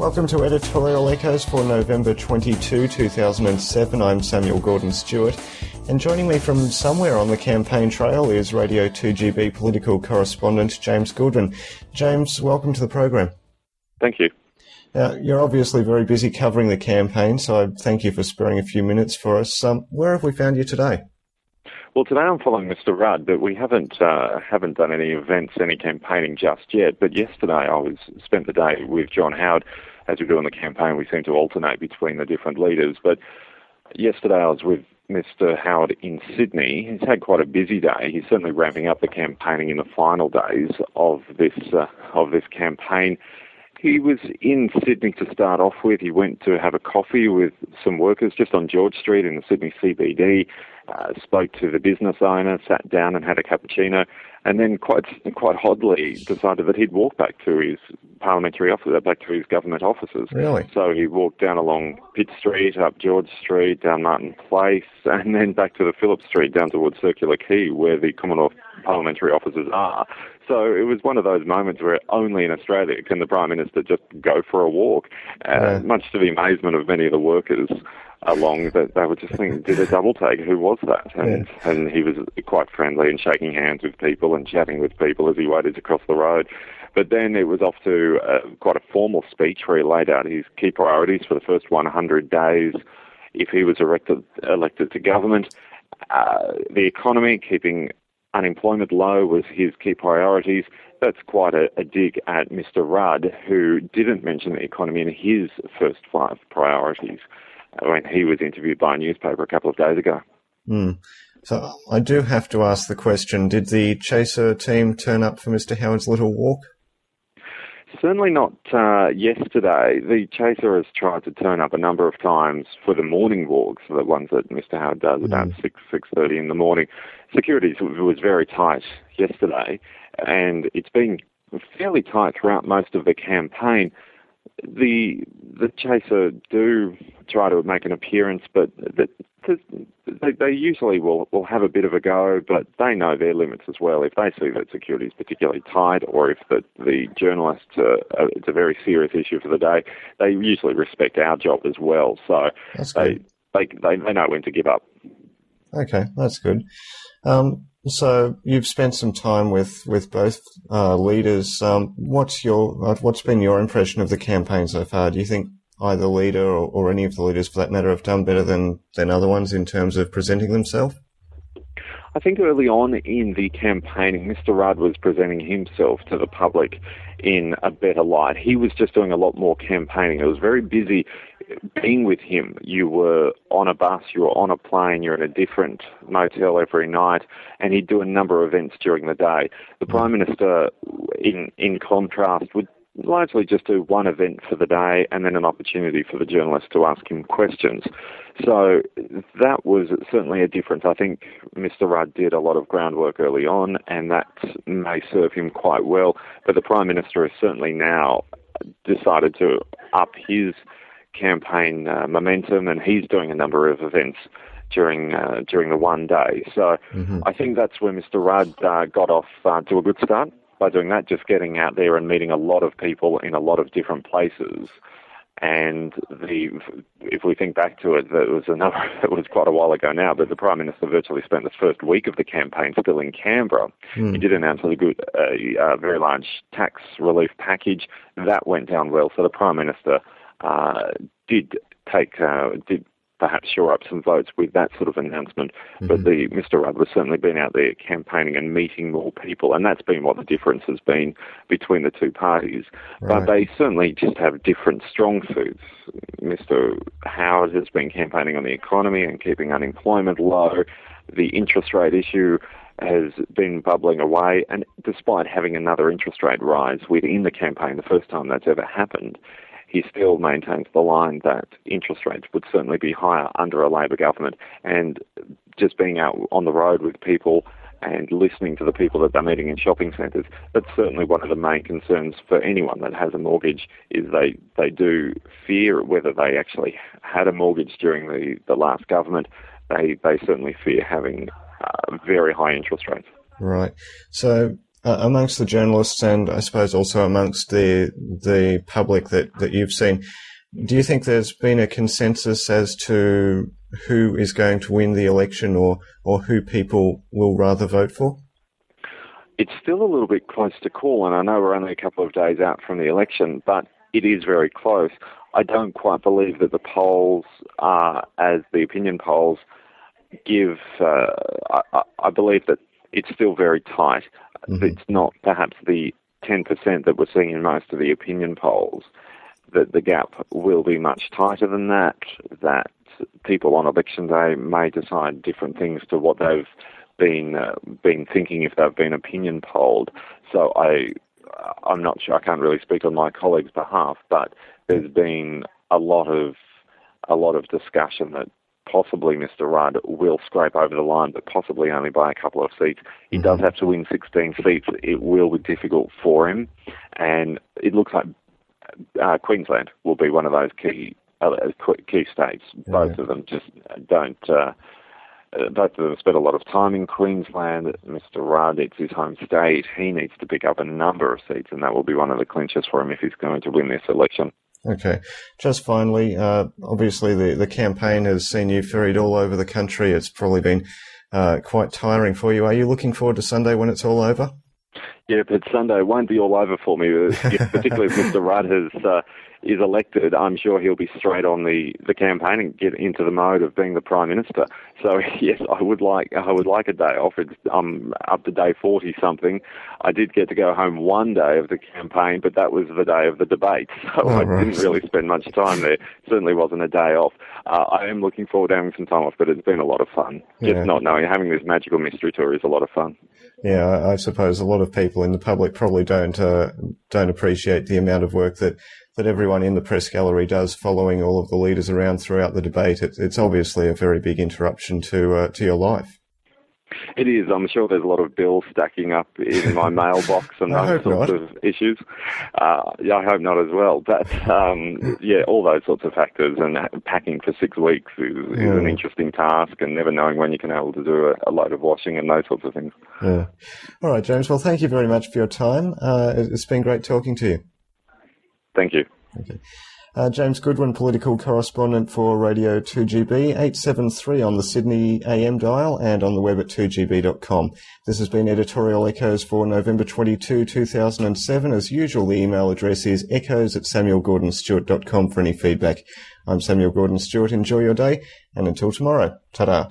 Welcome to Editorial Echoes for November 22, 2007. I'm Samuel Gordon Stewart, and joining me from somewhere on the campaign trail is Radio 2GB political correspondent James Goodwin. James, welcome to the program. Thank you. Now, you're obviously very busy covering the campaign, so I thank you for sparing a few minutes for us. Um, where have we found you today? Well, today I'm following Mr. Rudd, but we haven't uh, haven't done any events, any campaigning just yet. But yesterday I was spent the day with John Howard. As we do on the campaign, we seem to alternate between the different leaders. But yesterday I was with Mr. Howard in Sydney. He's had quite a busy day. He's certainly ramping up the campaigning in the final days of this uh, of this campaign. He was in Sydney to start off with. He went to have a coffee with some workers just on George Street in the Sydney CBD uh, spoke to the business owner, sat down and had a cappuccino, and then quite quite oddly decided that he'd walk back to his parliamentary office, back to his government offices. Really? So he walked down along Pitt Street, up George Street, down Martin Place, and then back to the Phillip Street, down towards Circular Quay, where the Commonwealth parliamentary offices are. So it was one of those moments where only in Australia can the Prime Minister just go for a walk, uh, yeah. much to the amazement of many of the workers along that they were just thinking, did a double take. Who was that? And yeah. and he was quite friendly and shaking hands with people and chatting with people as he waited to cross the road. But then it was off to uh, quite a formal speech where he laid out his key priorities for the first 100 days if he was elected elected to government. Uh, the economy, keeping unemployment low, was his key priorities. That's quite a, a dig at Mr. Rudd, who didn't mention the economy in his first five priorities when he was interviewed by a newspaper a couple of days ago. Mm. So I do have to ask the question: Did the Chaser team turn up for Mr. Howard's little walk? Certainly not uh, yesterday. The Chaser has tried to turn up a number of times for the morning walks, the ones that Mr. Howard does mm. about six six thirty in the morning. Security was very tight yesterday, and it's been fairly tight throughout most of the campaign the the chaser do try to make an appearance, but the, they, they usually will, will have a bit of a go, but they know their limits as well. If they see that security is particularly tight, or if the the journalists uh, it's a very serious issue for the day, they usually respect our job as well. So they, they they they know when to give up. Okay, that's good. Um, so you've spent some time with with both uh, leaders. Um, what's your uh, what's been your impression of the campaign so far? Do you think either leader or, or any of the leaders, for that matter, have done better than than other ones in terms of presenting themselves? I think early on in the campaigning, Mr. Rudd was presenting himself to the public in a better light. He was just doing a lot more campaigning. It was very busy being with him. You were on a bus, you were on a plane, you're in a different motel every night, and he'd do a number of events during the day. The Prime mm. Minister, in, in contrast, would largely just do one event for the day and then an opportunity for the journalist to ask him questions. So that was certainly a difference. I think Mr. Rudd did a lot of groundwork early on, and that may serve him quite well. But the Prime Minister has certainly now decided to up his campaign uh, momentum, and he's doing a number of events during uh, during the one day. So mm-hmm. I think that's where Mr. Rudd uh, got off uh, to a good start by doing that, just getting out there and meeting a lot of people in a lot of different places. And the, if we think back to it, that was another, it was quite a while ago now, but the Prime Minister virtually spent the first week of the campaign still in Canberra. Mm. He did announce a good, uh, very large tax relief package. That went down well. So the Prime Minister uh, did take, uh, did perhaps shore up some votes with that sort of announcement. Mm-hmm. But the Mr. Rudd has certainly been out there campaigning and meeting more people, and that's been what the difference has been between the two parties. Right. But they certainly just have different strong suits. Mr. Howard has been campaigning on the economy and keeping unemployment low. The interest rate issue has been bubbling away, and despite having another interest rate rise within the campaign, the first time that's ever happened, he still maintains the line that interest rates would certainly be higher under a Labor government. And just being out on the road with people and listening to the people that they're meeting in shopping centres, that's certainly one of the main concerns for anyone that has a mortgage is they, they do fear whether they actually had a mortgage during the, the last government. They, they certainly fear having uh, very high interest rates. Right. So uh, amongst the journalists and I suppose also amongst the the public that, that you've seen, do you think there's been a consensus as to who is going to win the election or, or who people will rather vote for? It's still a little bit close to call, and I know we're only a couple of days out from the election, but it is very close. I don't quite believe that the polls are as the opinion polls give. Uh, I, I, believe that it's still very tight. Mm-hmm. It's not perhaps the 10% that we're seeing in most of the opinion polls. That the gap will be much tighter than that. That people on election day may decide different things to what they've been uh, been thinking if they've been opinion polled. So I I'm not sure. I can't really speak on my colleagues' behalf, but there's been a lot of a lot of discussion that possibly Mr. Rudd will scrape over the line, but possibly only by a couple of seats. He mm-hmm. does have to win 16 seats. It will be difficult for him, and it looks like uh, Queensland will be one of those key uh, key states. Yeah. Both of them just don't. Uh, both of them spent a lot of time in Queensland. Mr. Rudd, it's his home state. He needs to pick up a number of seats, and that will be one of the clinchers for him if he's going to win this election. Okay. Just finally, uh, obviously the, the campaign has seen you ferried all over the country. It's probably been uh, quite tiring for you. Are you looking forward to Sunday when it's all over? Yeah, but Sunday won't be all over for me, particularly if Mr. Rudd has uh, is elected, I'm sure he'll be straight on the, the campaign and get into the mode of being the prime minister. So yes, I would like I would like a day off. It's, I'm up to day forty something. I did get to go home one day of the campaign, but that was the day of the debate, so oh, I right. didn't really spend much time there. Certainly wasn't a day off. Uh, I am looking forward to having some time off, but it's been a lot of fun. Just yeah. not knowing having this magical mystery tour is a lot of fun. Yeah, I suppose a lot of people in the public probably don't uh, don't appreciate the amount of work that that everyone in the press gallery does following all of the leaders around throughout the debate. It's, it's obviously a very big interruption to uh, to your life. It is. I'm sure there's a lot of bills stacking up in my mailbox and those sorts not. of issues. Uh, yeah, I hope not as well. But um, yeah, all those sorts of factors and packing for six weeks is, yeah. is, an interesting task, and never knowing when you can able to do a, a, load of washing and those sorts of things. Yeah. All right, James. Well, thank you very much for your time. Uh, it's been great talking to you. Thank you. Okay. Uh, James Goodwin, political correspondent for Radio 2GB, 873 on the Sydney AM dial and on the web at 2gb.com. This has been Editorial Echoes for November 22, 2007. As usual, the email address is echoes at samuelgordonstewart.com for any feedback. I'm Samuel Gordon Stewart. Enjoy your day, and until tomorrow, ta-da.